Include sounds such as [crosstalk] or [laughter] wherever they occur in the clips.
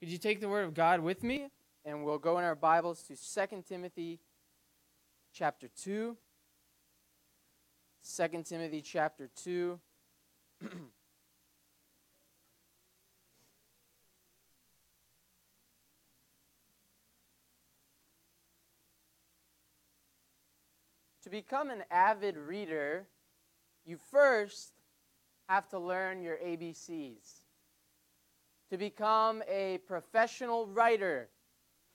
Could you take the word of God with me? And we'll go in our Bibles to 2 Timothy chapter 2. 2 Timothy chapter 2. [clears throat] to become an avid reader, you first have to learn your ABCs. To become a professional writer,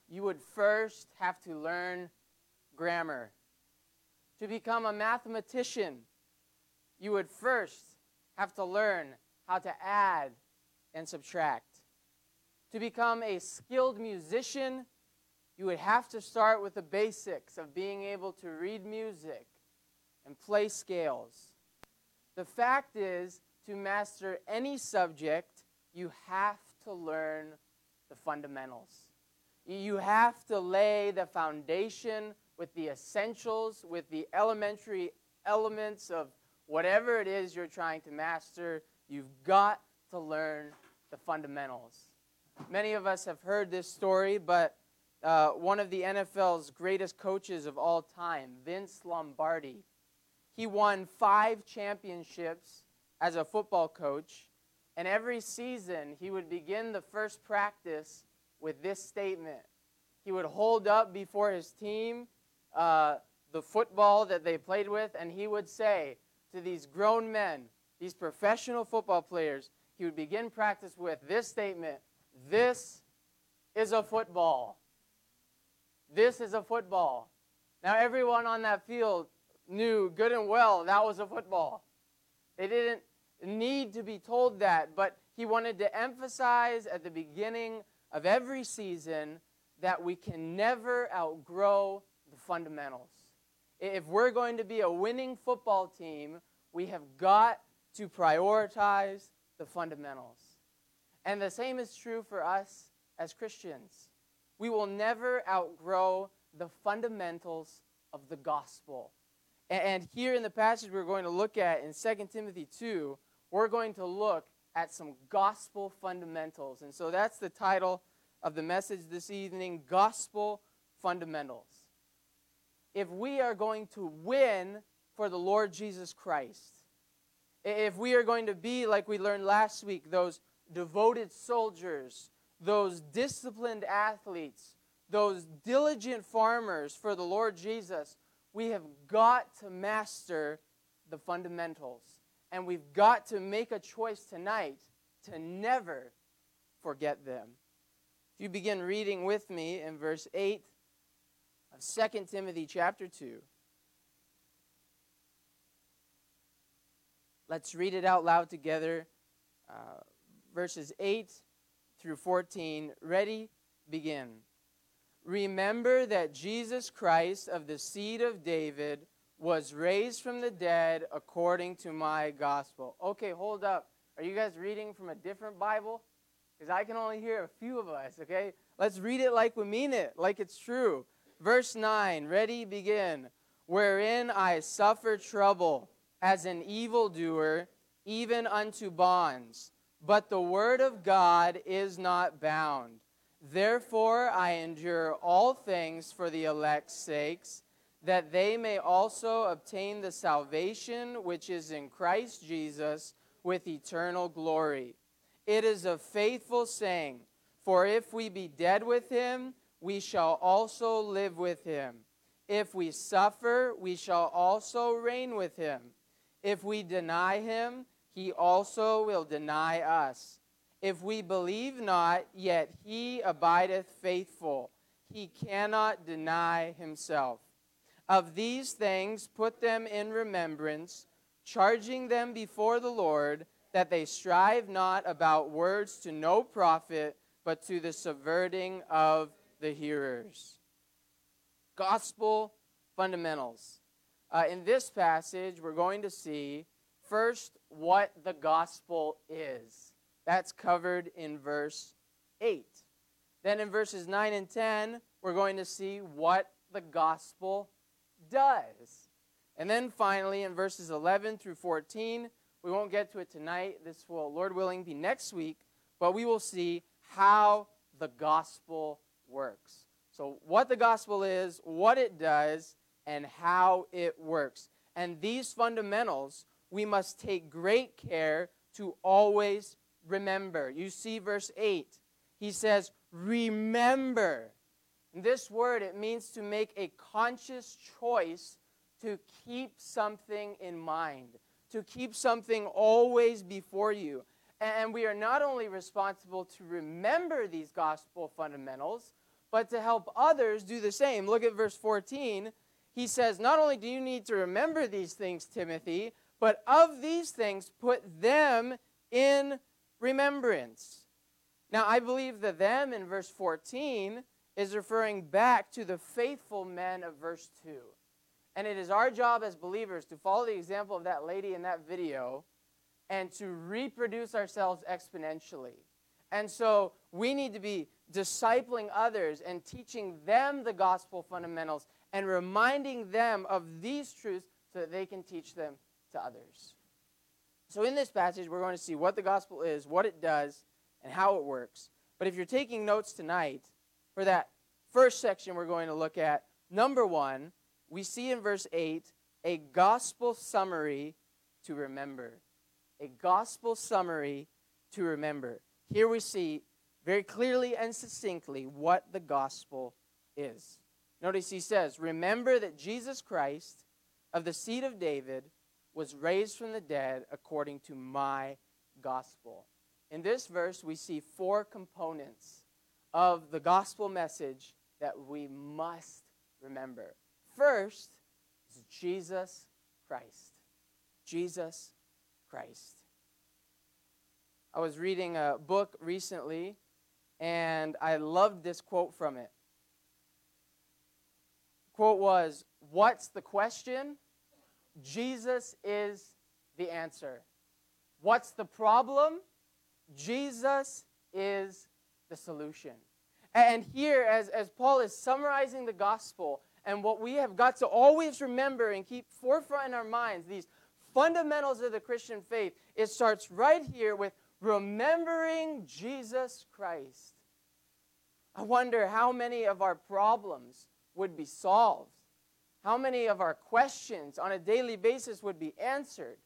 you would first have to learn grammar. To become a mathematician, you would first have to learn how to add and subtract. To become a skilled musician, you would have to start with the basics of being able to read music and play scales. The fact is, to master any subject, you have to learn the fundamentals. You have to lay the foundation with the essentials, with the elementary elements of whatever it is you're trying to master. You've got to learn the fundamentals. Many of us have heard this story, but uh, one of the NFL's greatest coaches of all time, Vince Lombardi, he won five championships as a football coach and every season, he would begin the first practice with this statement. He would hold up before his team uh, the football that they played with, and he would say to these grown men, these professional football players, he would begin practice with this statement This is a football. This is a football. Now, everyone on that field knew good and well that was a football. They didn't need to be told that, but he wanted to emphasize at the beginning of every season that we can never outgrow the fundamentals. If we're going to be a winning football team, we have got to prioritize the fundamentals. And the same is true for us as Christians. We will never outgrow the fundamentals of the gospel. And here in the passage we're going to look at in 2 Timothy 2, we're going to look at some gospel fundamentals. And so that's the title of the message this evening Gospel Fundamentals. If we are going to win for the Lord Jesus Christ, if we are going to be, like we learned last week, those devoted soldiers, those disciplined athletes, those diligent farmers for the Lord Jesus, we have got to master the fundamentals. And we've got to make a choice tonight to never forget them. If you begin reading with me in verse 8 of 2 Timothy chapter 2, let's read it out loud together. Uh, verses 8 through 14. Ready? Begin. Remember that Jesus Christ of the seed of David was raised from the dead according to my gospel. Okay, hold up. Are you guys reading from a different Bible? Because I can only hear a few of us, okay? Let's read it like we mean it, like it's true. Verse 9, ready, begin. Wherein I suffer trouble as an evildoer, even unto bonds. But the word of God is not bound. Therefore I endure all things for the elect's sakes that they may also obtain the salvation which is in Christ Jesus with eternal glory. It is a faithful saying, for if we be dead with him, we shall also live with him. If we suffer, we shall also reign with him. If we deny him, he also will deny us. If we believe not, yet he abideth faithful. He cannot deny himself. Of these things put them in remembrance, charging them before the Lord that they strive not about words to no profit, but to the subverting of the hearers. Gospel fundamentals. Uh, in this passage, we're going to see first what the gospel is. That's covered in verse 8. Then in verses 9 and 10, we're going to see what the gospel does. And then finally, in verses 11 through 14, we won't get to it tonight. This will, Lord willing, be next week. But we will see how the gospel works. So, what the gospel is, what it does, and how it works. And these fundamentals we must take great care to always remember. You see, verse 8, he says, Remember. This word, it means to make a conscious choice to keep something in mind, to keep something always before you. And we are not only responsible to remember these gospel fundamentals, but to help others do the same. Look at verse 14. He says, Not only do you need to remember these things, Timothy, but of these things, put them in remembrance. Now, I believe that them in verse 14 is referring back to the faithful men of verse 2. And it is our job as believers to follow the example of that lady in that video and to reproduce ourselves exponentially. And so we need to be discipling others and teaching them the gospel fundamentals and reminding them of these truths so that they can teach them to others. So, in this passage, we're going to see what the gospel is, what it does, and how it works. But if you're taking notes tonight, for that first section we're going to look at, number one, we see in verse 8 a gospel summary to remember. A gospel summary to remember. Here we see very clearly and succinctly what the gospel is. Notice he says, Remember that Jesus Christ, of the seed of David, was raised from the dead according to my gospel. In this verse, we see four components of the gospel message that we must remember. First is Jesus Christ. Jesus Christ. I was reading a book recently, and I loved this quote from it. The quote was, What's the question? Jesus is the answer. What's the problem? Jesus is the solution. And here, as, as Paul is summarizing the gospel, and what we have got to always remember and keep forefront in our minds, these fundamentals of the Christian faith, it starts right here with remembering Jesus Christ. I wonder how many of our problems would be solved how many of our questions on a daily basis would be answered,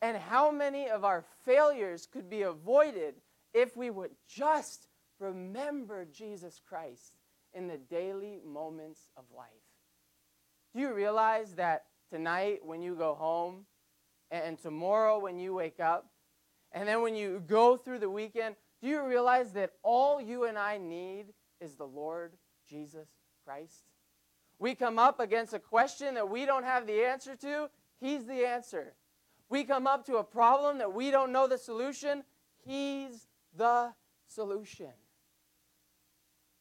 and how many of our failures could be avoided if we would just remember Jesus Christ in the daily moments of life. Do you realize that tonight when you go home, and tomorrow when you wake up, and then when you go through the weekend, do you realize that all you and I need is the Lord Jesus Christ? We come up against a question that we don't have the answer to, He's the answer. We come up to a problem that we don't know the solution, He's the solution.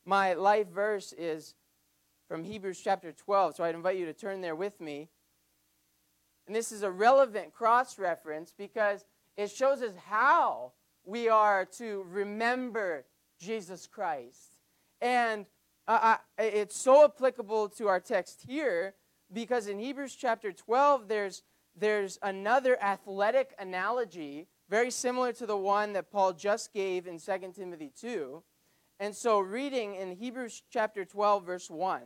My life verse is from Hebrews chapter 12, so I'd invite you to turn there with me. And this is a relevant cross reference because it shows us how we are to remember Jesus Christ. And uh, it's so applicable to our text here because in Hebrews chapter 12, there's, there's another athletic analogy very similar to the one that Paul just gave in 2 Timothy 2. And so, reading in Hebrews chapter 12, verse 1,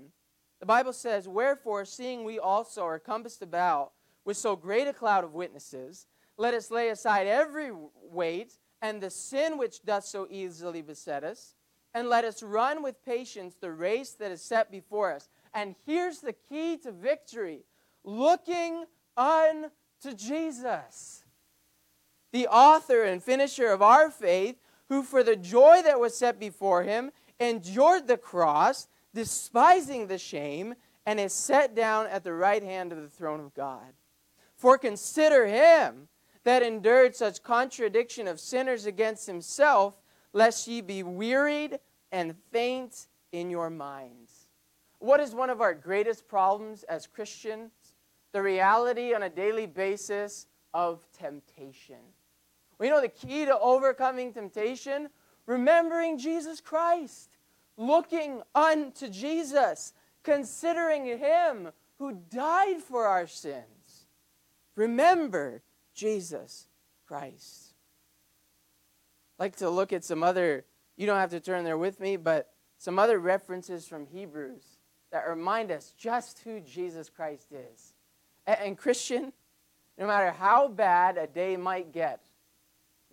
the Bible says, Wherefore, seeing we also are compassed about with so great a cloud of witnesses, let us lay aside every weight and the sin which doth so easily beset us and let us run with patience the race that is set before us. And here's the key to victory looking unto Jesus, the author and finisher of our faith, who for the joy that was set before him endured the cross, despising the shame, and is set down at the right hand of the throne of God. For consider him that endured such contradiction of sinners against himself lest ye be wearied and faint in your minds. What is one of our greatest problems as Christians? The reality on a daily basis of temptation. We know the key to overcoming temptation? Remembering Jesus Christ, looking unto Jesus, considering Him who died for our sins. Remember Jesus Christ like to look at some other You don't have to turn there with me, but some other references from Hebrews that remind us just who Jesus Christ is. And, and Christian, no matter how bad a day might get,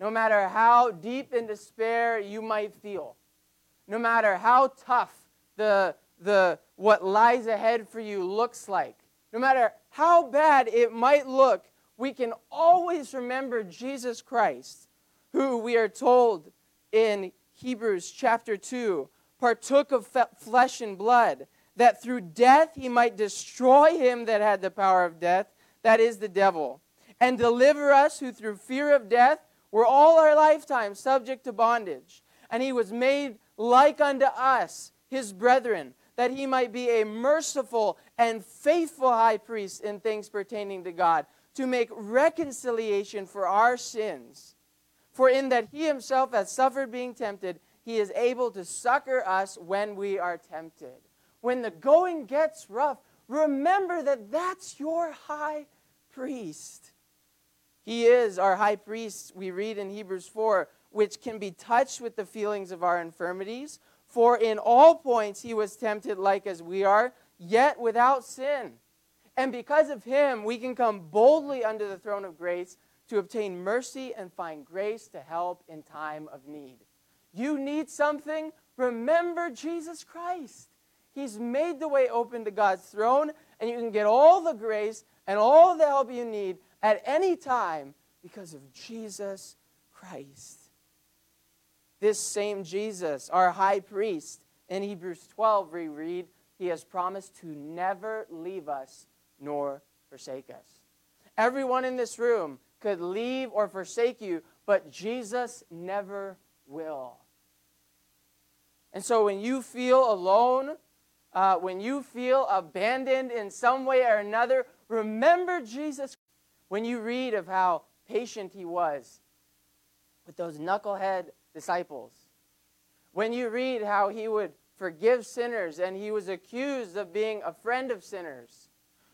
no matter how deep in despair you might feel, no matter how tough the, the what lies ahead for you looks like, no matter how bad it might look, we can always remember Jesus Christ, who we are told in Hebrews chapter 2 partook of flesh and blood, that through death he might destroy him that had the power of death, that is the devil, and deliver us who through fear of death were all our lifetime subject to bondage. And he was made like unto us, his brethren, that he might be a merciful and faithful high priest in things pertaining to God, to make reconciliation for our sins. For in that he himself has suffered being tempted, he is able to succor us when we are tempted. When the going gets rough, remember that that's your high priest. He is our high priest, we read in Hebrews 4, which can be touched with the feelings of our infirmities. For in all points he was tempted like as we are, yet without sin. And because of him, we can come boldly under the throne of grace to obtain mercy and find grace to help in time of need. You need something? Remember Jesus Christ. He's made the way open to God's throne, and you can get all the grace and all the help you need at any time because of Jesus Christ. This same Jesus, our high priest, in Hebrews 12, we read, He has promised to never leave us nor forsake us. Everyone in this room could leave or forsake you, but Jesus never will. And so when you feel alone, uh, when you feel abandoned in some way or another, remember Jesus. When you read of how patient he was with those knucklehead disciples, when you read how he would forgive sinners and he was accused of being a friend of sinners,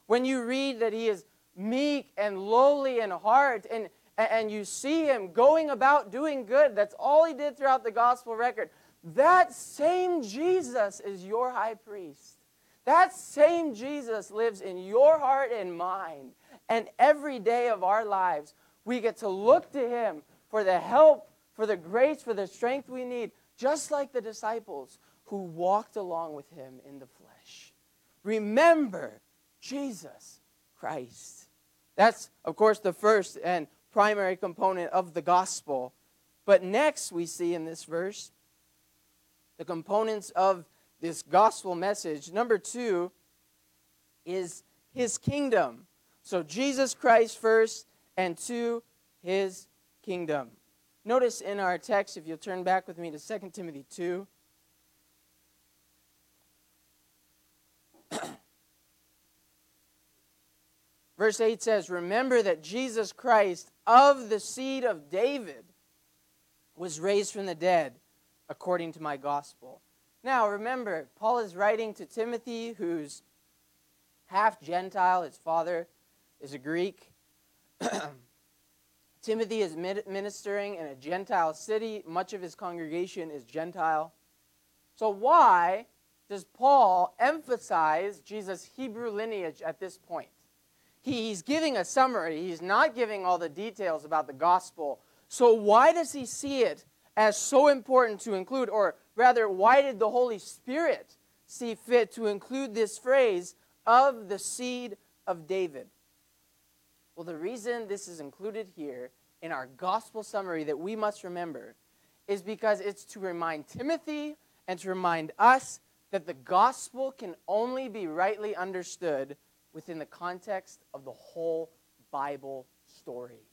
when you read that he is meek and lowly in heart and, and you see him going about doing good, that's all he did throughout the gospel record. That same Jesus is your high priest. That same Jesus lives in your heart and mind. And every day of our lives, we get to look to him for the help, for the grace, for the strength we need, just like the disciples who walked along with him in the flesh. Remember Jesus Christ. That's, of course, the first and primary component of the gospel. But next, we see in this verse the components of this gospel message. Number two is his kingdom. So Jesus Christ first, and two, his kingdom. Notice in our text, if you'll turn back with me to 2 Timothy 2. [clears throat] Verse 8 says, Remember that Jesus Christ, of the seed of David, was raised from the dead according to my gospel. Now, remember, Paul is writing to Timothy, who's half Gentile. His father is a Greek. [clears throat] Timothy is ministering in a Gentile city. Much of his congregation is Gentile. So, why does Paul emphasize Jesus' Hebrew lineage at this point? He's giving a summary, he's not giving all the details about the gospel. So, why does he see it as so important to include, or rather, why did the Holy Spirit see fit to include this phrase of the seed of David? Well, the reason this is included here in our gospel summary that we must remember is because it's to remind Timothy and to remind us that the gospel can only be rightly understood within the context of the whole Bible story.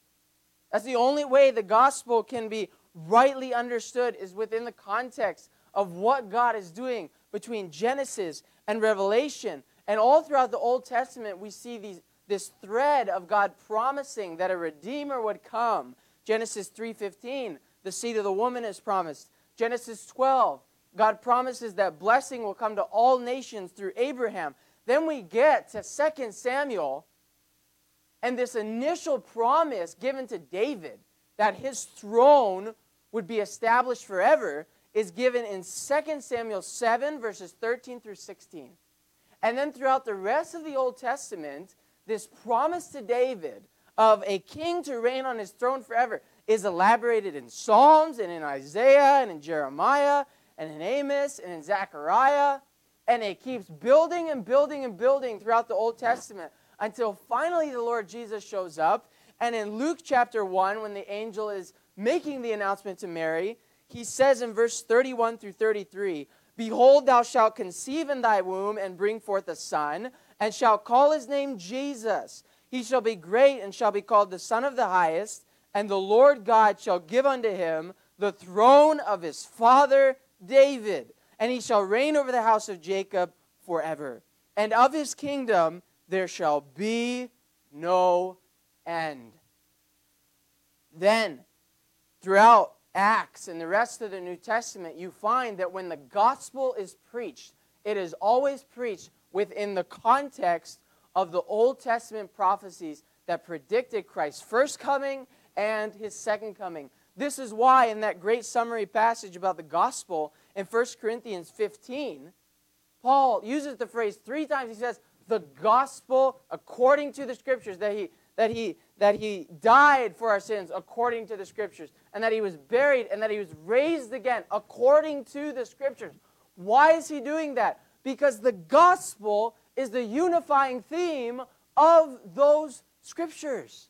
That's the only way the gospel can be rightly understood is within the context of what God is doing between Genesis and Revelation. And all throughout the Old Testament, we see these, this thread of God promising that a Redeemer would come. Genesis 3.15, the seed of the woman is promised. Genesis 12, God promises that blessing will come to all nations through Abraham. Then we get to 2 Samuel and this initial promise given to David that his throne would be established forever is given in 2 Samuel 7, verses 13 through 16. And then throughout the rest of the Old Testament, this promise to David of a king to reign on his throne forever is elaborated in Psalms and in Isaiah and in Jeremiah and in Amos and in Zechariah. And it keeps building and building and building throughout the Old Testament until finally the Lord Jesus shows up. And in Luke chapter 1, when the angel is making the announcement to Mary, he says in verse 31 through 33 Behold, thou shalt conceive in thy womb and bring forth a son, and shall call his name Jesus. He shall be great and shall be called the Son of the Highest, and the Lord God shall give unto him the throne of his father David, and he shall reign over the house of Jacob forever. And of his kingdom there shall be no end. Then, throughout Acts and the rest of the New Testament, you find that when the gospel is preached, it is always preached within the context of the Old Testament prophecies that predicted Christ's first coming and his second coming. This is why, in that great summary passage about the gospel in 1 Corinthians 15, Paul uses the phrase three times. He says, the gospel according to the scriptures, that he, that he, that he died for our sins according to the scriptures, and that he was buried, and that he was raised again according to the scriptures. Why is he doing that? Because the gospel is the unifying theme of those scriptures.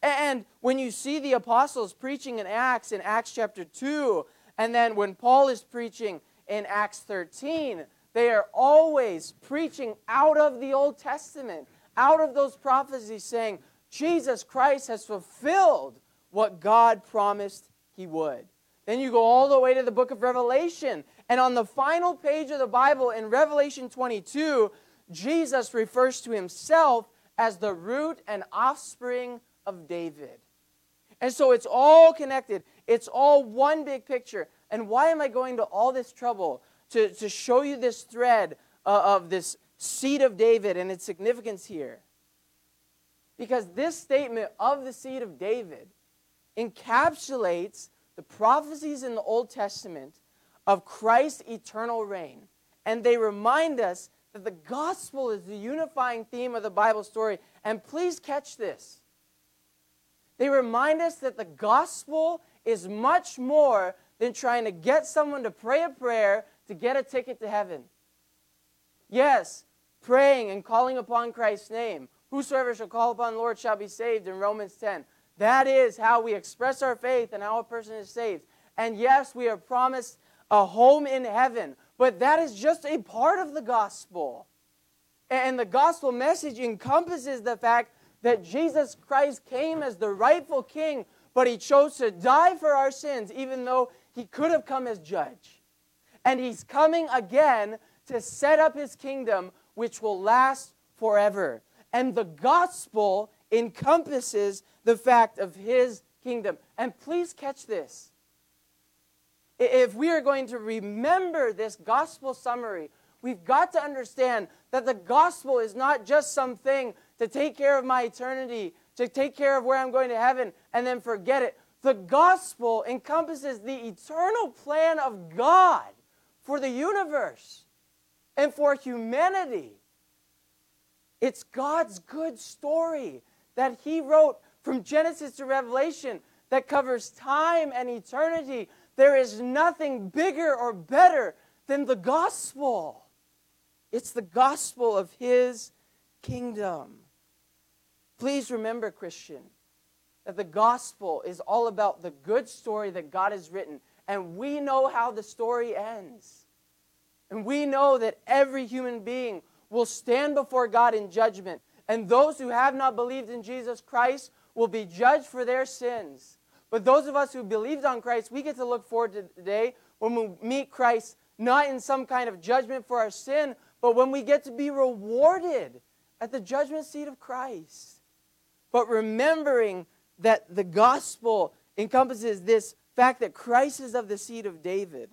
And when you see the apostles preaching in Acts, in Acts chapter 2, and then when Paul is preaching in Acts 13, they are always preaching out of the Old Testament, out of those prophecies, saying, Jesus Christ has fulfilled what God promised he would. Then you go all the way to the book of Revelation. And on the final page of the Bible in Revelation 22, Jesus refers to himself as the root and offspring of David. And so it's all connected, it's all one big picture. And why am I going to all this trouble to, to show you this thread uh, of this seed of David and its significance here? Because this statement of the seed of David encapsulates the prophecies in the Old Testament of Christ's eternal reign. And they remind us that the gospel is the unifying theme of the Bible story. And please catch this. They remind us that the gospel is much more than trying to get someone to pray a prayer to get a ticket to heaven. Yes, praying and calling upon Christ's name. Whosoever shall call upon the Lord shall be saved in Romans 10. That is how we express our faith and how a person is saved. And yes, we are promised a home in heaven, but that is just a part of the gospel. And the gospel message encompasses the fact that Jesus Christ came as the rightful king, but he chose to die for our sins, even though he could have come as judge. And he's coming again to set up his kingdom, which will last forever. And the gospel encompasses the fact of his kingdom. And please catch this. If we are going to remember this gospel summary, we've got to understand that the gospel is not just something to take care of my eternity, to take care of where I'm going to heaven, and then forget it. The gospel encompasses the eternal plan of God for the universe and for humanity. It's God's good story that He wrote from Genesis to Revelation that covers time and eternity. There is nothing bigger or better than the gospel. It's the gospel of His kingdom. Please remember, Christian, that the gospel is all about the good story that God has written, and we know how the story ends. And we know that every human being will stand before God in judgment, and those who have not believed in Jesus Christ will be judged for their sins. But those of us who believed on Christ, we get to look forward to the day when we meet Christ, not in some kind of judgment for our sin, but when we get to be rewarded at the judgment seat of Christ. But remembering that the gospel encompasses this fact that Christ is of the seed of David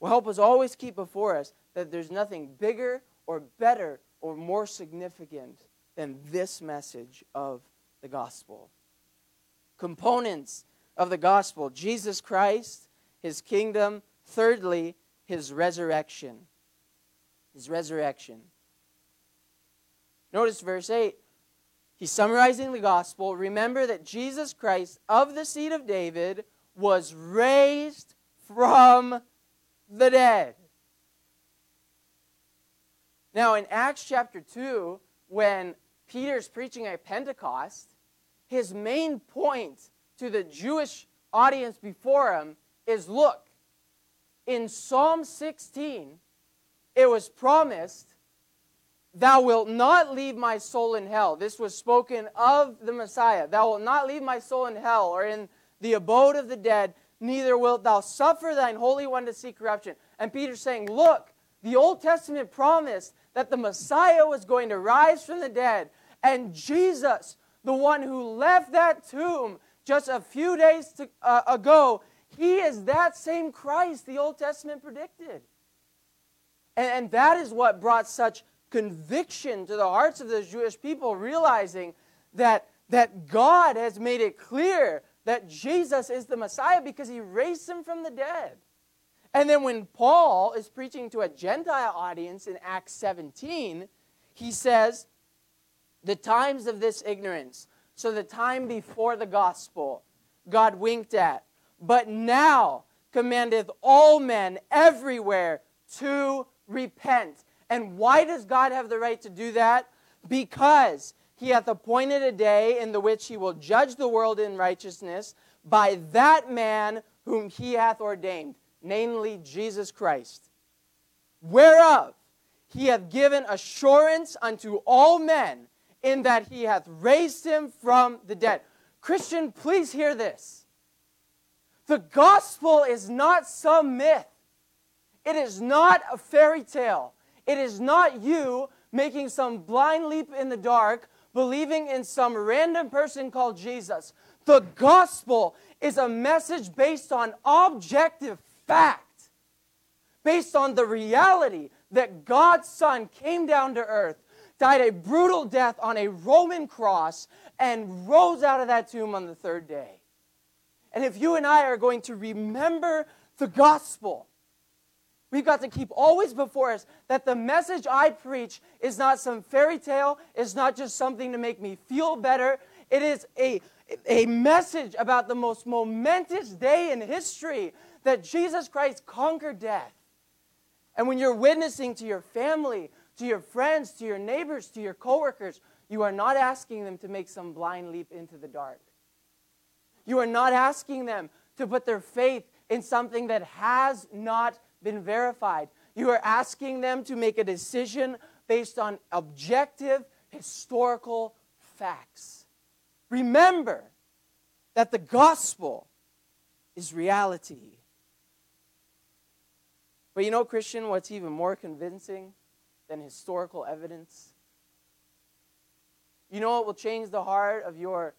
will help us always keep before us that there's nothing bigger or better or more significant than this message of the gospel. Components of the gospel Jesus Christ, his kingdom, thirdly, his resurrection. His resurrection. Notice verse 8. He's summarizing the gospel. Remember that Jesus Christ, of the seed of David, was raised from the dead. Now, in Acts chapter 2, when Peter's preaching at Pentecost, his main point to the Jewish audience before him is look, in Psalm 16, it was promised, Thou wilt not leave my soul in hell. This was spoken of the Messiah. Thou wilt not leave my soul in hell or in the abode of the dead, neither wilt thou suffer thine Holy One to see corruption. And Peter's saying, Look, the Old Testament promised that the Messiah was going to rise from the dead, and Jesus, the one who left that tomb just a few days to, uh, ago, he is that same Christ the Old Testament predicted. And, and that is what brought such conviction to the hearts of the Jewish people, realizing that, that God has made it clear that Jesus is the Messiah because he raised him from the dead. And then when Paul is preaching to a Gentile audience in Acts 17, he says, The times of this ignorance, so the time before the gospel, God winked at but now commandeth all men everywhere to repent. And why does God have the right to do that? Because he hath appointed a day in the which he will judge the world in righteousness by that man whom he hath ordained, namely Jesus Christ. Whereof he hath given assurance unto all men, in that he hath raised him from the dead. Christian, please hear this. The gospel is not some myth. It is not a fairy tale. It is not you making some blind leap in the dark, believing in some random person called Jesus. The gospel is a message based on objective fact, based on the reality that God's Son came down to earth, died a brutal death on a Roman cross, and rose out of that tomb on the third day. And if you and I are going to remember the gospel, we've got to keep always before us that the message I preach is not some fairy tale, it's not just something to make me feel better. It is a, a message about the most momentous day in history that Jesus Christ conquered death. And when you're witnessing to your family, to your friends, to your neighbors, to your coworkers, you are not asking them to make some blind leap into the dark. You are not asking them to put their faith in something that has not been verified. You are asking them to make a decision based on objective historical facts. Remember that the gospel is reality. But you know, Christian, what's even more convincing than historical evidence? You know what will change the heart of your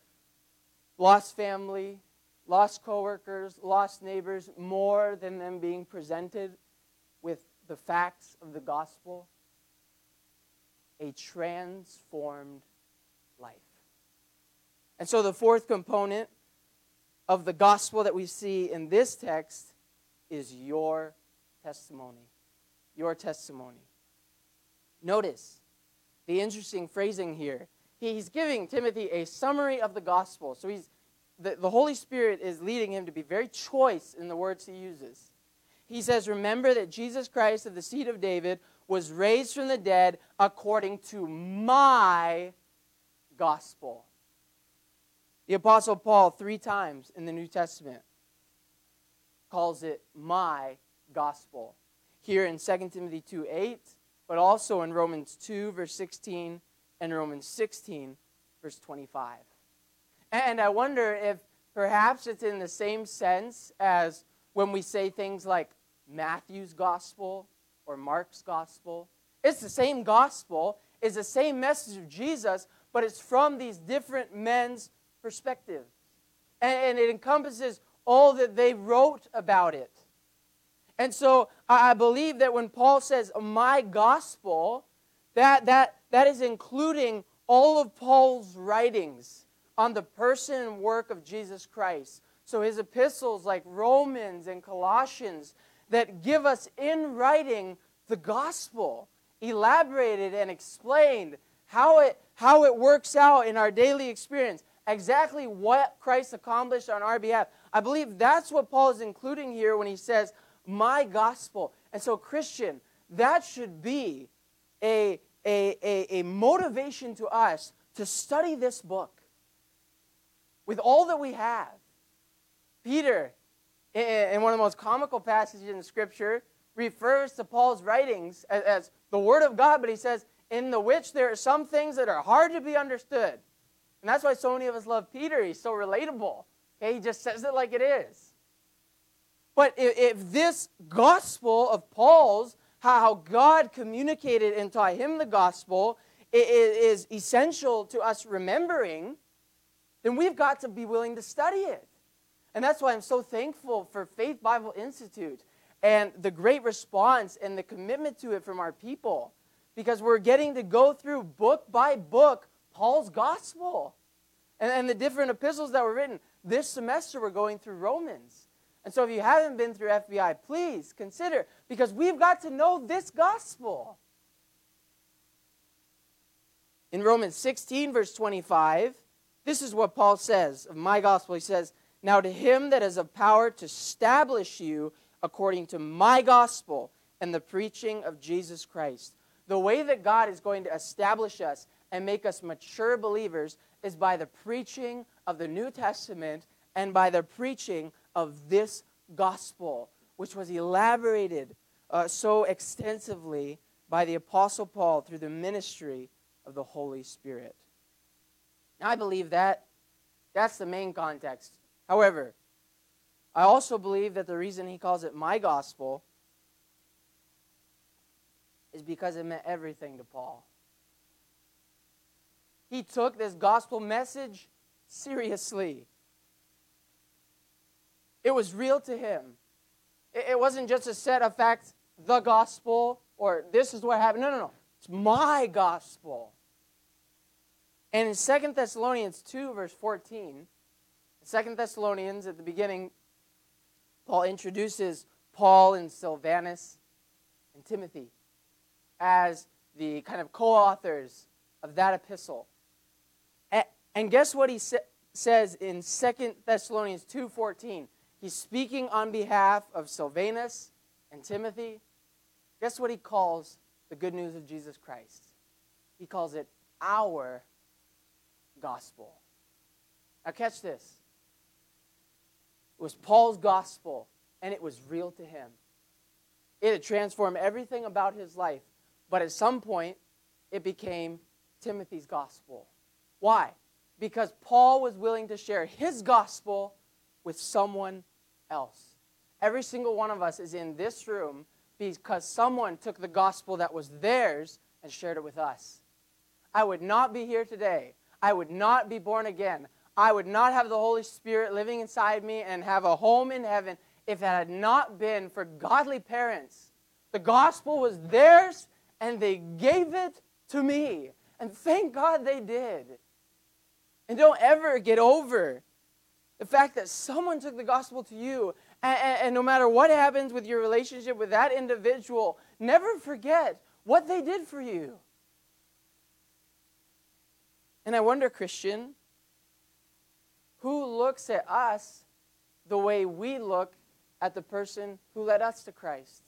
lost family, lost coworkers, lost neighbors, more than them being presented with the facts of the gospel? A transformed life. And so the fourth component of the gospel that we see in this text is your testimony. Your testimony. Notice the interesting phrasing here he's giving Timothy a summary of the gospel. So he's, the, the Holy Spirit is leading him to be very choice in the words he uses. He says, Remember that Jesus Christ of the seed of David was raised from the dead according to my gospel. The Apostle Paul, three times in the New Testament, calls it my gospel. Here in 2 Timothy 2 8, but also in Romans 2, verse 16 and Romans 16, verse 25. And I wonder if perhaps it's in the same sense as when we say things like Matthew's gospel or Mark's gospel. It's the same gospel, it's the same message of Jesus, but it's from these different men's perspectives. And, it encompasses all that they wrote about it. And so I believe that when Paul says, my gospel, that, that, that is including all of Paul's writings on the person and work of Jesus Christ. So his epistles, like Romans and Colossians, that give us in writing the gospel, elaborated and explained how it, how it works out in our daily experience, exactly what Christ accomplished on our behalf. I believe that's what Paul is including here when he says, my gospel. And so, Christian, that should be a, a, a, a motivation to us to study this book with all that we have. Peter, in one of the most comical passages in Scripture, refers to Paul's writings as, as, the Word of God, but he says, in the which there are some things that are hard to be understood. And that's why so many of us love Peter. He's so relatable. Okay, he just says it like it is. But if, this gospel of Paul's, how God communicated and taught him the gospel, is essential to us remembering, then we've got to be willing to study it. And that's why I'm so thankful for Faith Bible Institute and the great response and the commitment to it from our people because we're getting to go through book by book Paul's gospel and, and the different epistles that were written. This semester, we're going through Romans. And so, if you haven't been through FBI, please consider because we've got to know this gospel. In Romans 16, verse 25, this is what Paul says of my gospel. He says, Now to him that has a power to establish you according to my gospel and the preaching of Jesus Christ. The way that God is going to establish us and make us mature believers is by the preaching of the New Testament and by the preaching of this gospel, which was elaborated uh, so extensively by the Apostle Paul through the ministry of the Holy Spirit. Now, I believe that that's the main context. However, I also believe that the reason he calls it my gospel is because it meant everything to Paul. He took this gospel message seriously. It was real to him. It wasn't just a set of facts, the gospel, or this is what happened. No, no, no. It's my gospel. And in Second Thessalonians 2, verse 14, Second Thessalonians, at the beginning, Paul introduces Paul and Silvanus and Timothy as the kind of co authors of that epistle. And guess what he sa- says in Second Thessalonians 2:14? He's speaking on behalf of Silvanus and Timothy. Guess what he calls the good news of Jesus Christ? He calls it our gospel. Now, catch this. It was Paul's gospel, and it was real to him. It had transformed everything about his life, but at some point, it became Timothy's gospel. Why? Because Paul was willing to share his gospel with someone else. Every single one of us is in this room because someone took the gospel that was theirs and shared it with us. I would not be here today I would not be born again. I would not have the Holy Spirit living inside me and have a home in heaven if it had not been for godly parents. The gospel was theirs and they gave it to me. And thank God they did. And don't ever get over the fact that someone took the gospel to you. And, and, and, no matter what happens with your relationship with that individual, never forget what they did for you. And I wonder, Christian, who looks at us the way we look at the person who led us to Christ?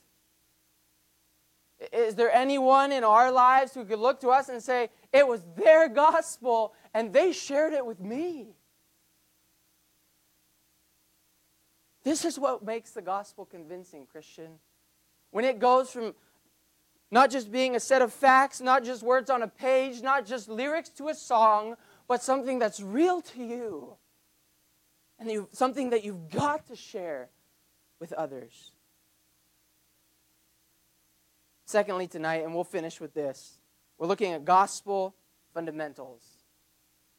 Is there anyone in our lives who could look to us and say, it was their gospel and they shared it with me? This is what makes the gospel convincing, Christian. When it goes from not just being a set of facts, not just words on a page, not just lyrics to a song, but something that's real to you. And you, something that you've got to share with others. Secondly, tonight, and we'll finish with this, we're looking at gospel fundamentals.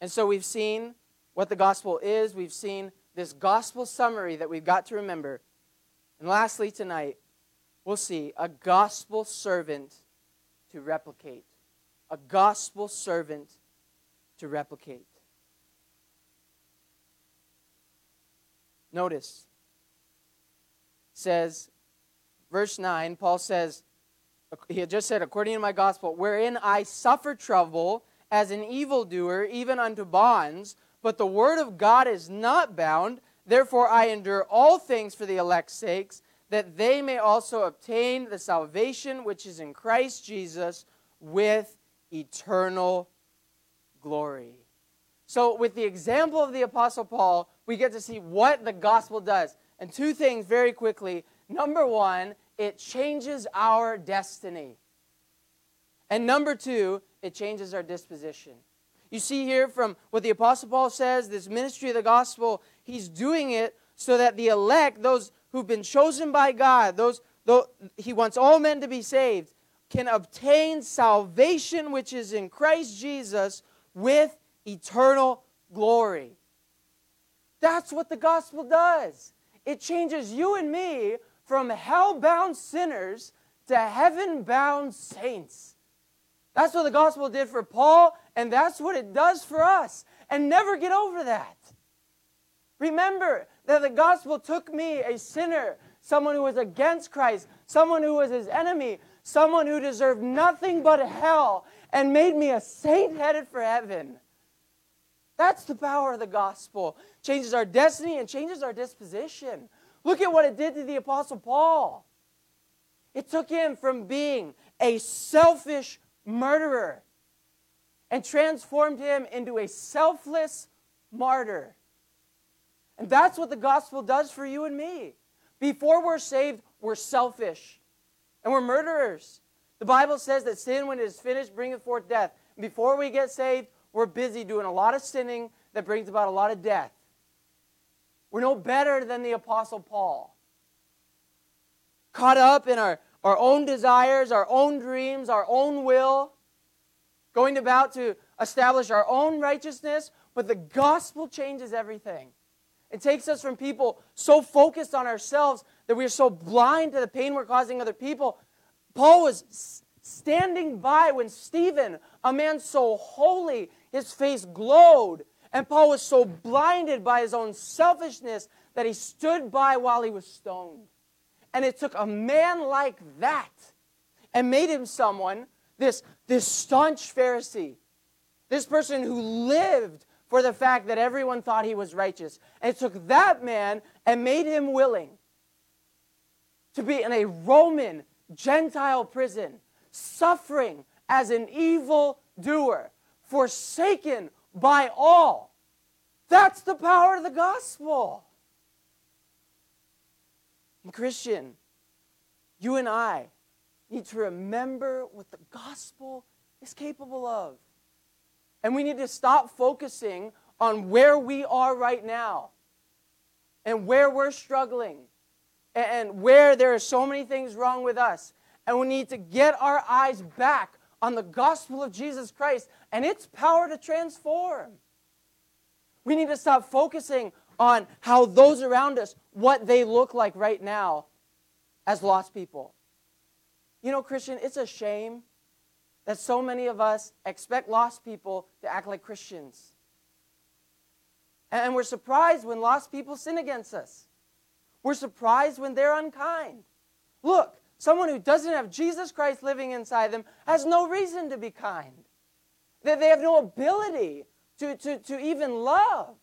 And so we've seen what the gospel is, we've seen this gospel summary that we've got to remember. And lastly, tonight, we'll see a gospel servant to replicate. A gospel servant to replicate. Notice, says, verse 9, Paul says, he had just said, according to my gospel, wherein I suffer trouble as an evildoer, even unto bonds, but the word of God is not bound. Therefore I endure all things for the elect's sakes, that they may also obtain the salvation which is in Christ Jesus with eternal glory. So, with the example of the Apostle Paul, we get to see what the gospel does. And two things very quickly. Number one, it changes our destiny. And number two, it changes our disposition. You see here from what the Apostle Paul says, this ministry of the gospel, he's doing it so that the elect, those who've been chosen by God, those, those he wants all men to be saved, can obtain salvation which is in Christ Jesus with eternal glory. That's what the gospel does. It changes you and me from hell bound sinners to heaven bound saints. That's what the gospel did for Paul, and that's what it does for us. And never get over that. Remember that the gospel took me, a sinner, someone who was against Christ, someone who was his enemy, someone who deserved nothing but hell, and made me a saint headed for heaven. That's the power of the gospel. Changes our destiny and changes our disposition. Look at what it did to the Apostle Paul. It took him from being a selfish murderer and transformed him into a selfless martyr. And that's what the gospel does for you and me. Before we're saved, we're selfish and we're murderers. The Bible says that sin, when it is finished, bringeth forth death. before we get saved, we're busy doing a lot of sinning that brings about a lot of death. We're no better than the Apostle Paul. Caught up in our, our own desires, our own dreams, our own will, going about to establish our own righteousness, but the gospel changes everything. It takes us from people so focused on ourselves that we are so blind to the pain we're causing other people. Paul was standing by when Stephen, a man so holy, his face glowed, and Paul was so blinded by his own selfishness that he stood by while he was stoned. And it took a man like that and made him someone, this, this staunch Pharisee, this person who lived for the fact that everyone thought he was righteous. And it took that man and made him willing to be in a Roman Gentile prison, suffering as an evil doer, forsaken by all. That's the power of the gospel. And Christian, you and I need to remember what the gospel is capable of. And we need to stop focusing on where we are right now and where we're struggling and where there are so many things wrong with us. And we need to get our eyes back on the gospel of Jesus Christ and its power to transform. We need to stop focusing on how those around us, what they look like right now as lost people. You know, Christian, it's a shame that so many of us expect lost people to act like Christians. And we're surprised when lost people sin against us. We're surprised when they're unkind. Look, someone who doesn't have Jesus Christ living inside them has no reason to be kind. That they have no ability to, to, to even love.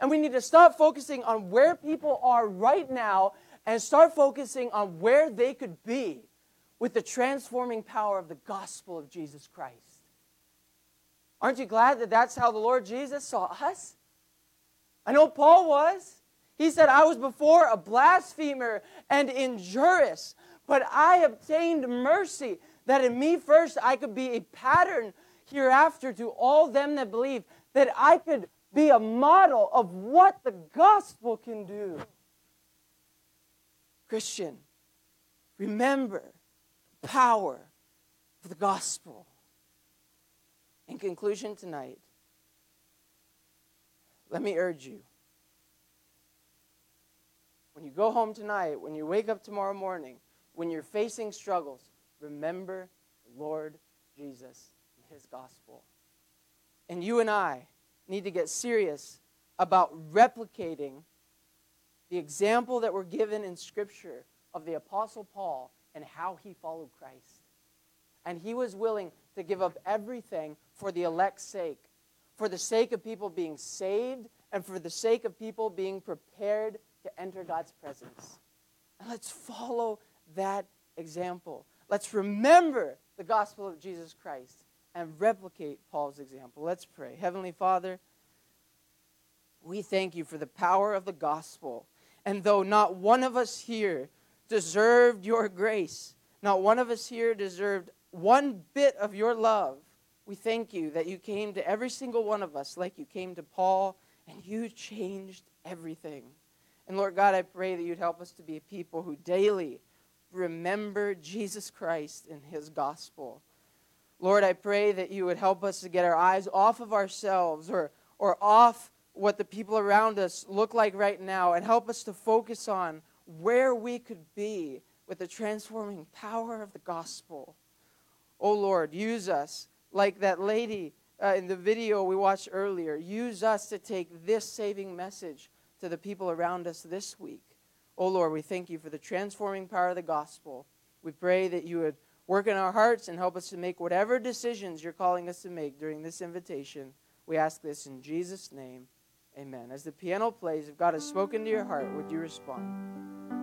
And we need to stop focusing on where people are right now and start focusing on where they could be with the transforming power of the gospel of Jesus Christ. Aren't you glad that that's how the Lord Jesus saw us? I know Paul was. He said, I was before a blasphemer and injurious, but I obtained mercy that in me first I could be a pattern hereafter to all them that believe, that I could be a model of what the gospel can do. Christian, remember the power of the gospel. In conclusion tonight, let me urge you. When you go home tonight, when you wake up tomorrow morning, when you're facing struggles, remember the Lord Jesus and his gospel. And you and I need to get serious about replicating the example that we're given in Scripture of the Apostle Paul and how he followed Christ. And he was willing to give up everything for the elect's sake, for the sake of people being saved, and for the sake of people being prepared to enter God's presence. And let's follow that example. Let's remember the gospel of Jesus Christ and replicate Paul's example. Let's pray. Heavenly Father, we thank you for the power of the gospel. And though not one of us here deserved your grace, not one of us here deserved one bit of your love, we thank you that you came to every single one of us like you came to Paul and you changed everything. And Lord God, I pray that you'd help us to be a people who daily remember Jesus Christ and his gospel. Lord, I pray that you would help us to get our eyes off of ourselves or, or off what the people around us look like right now and help us to focus on where we could be with the transforming power of the gospel. Oh Lord, use us like that lady uh, in the video we watched earlier. Use us to take this saving message to the people around us this week. Oh Lord, we thank you for the transforming power of the gospel. We pray that you would work in our hearts and help us to make whatever decisions you're calling us to make during this invitation. We ask this in Jesus' name. Amen. As the piano plays, if God has spoken to your heart, would you respond?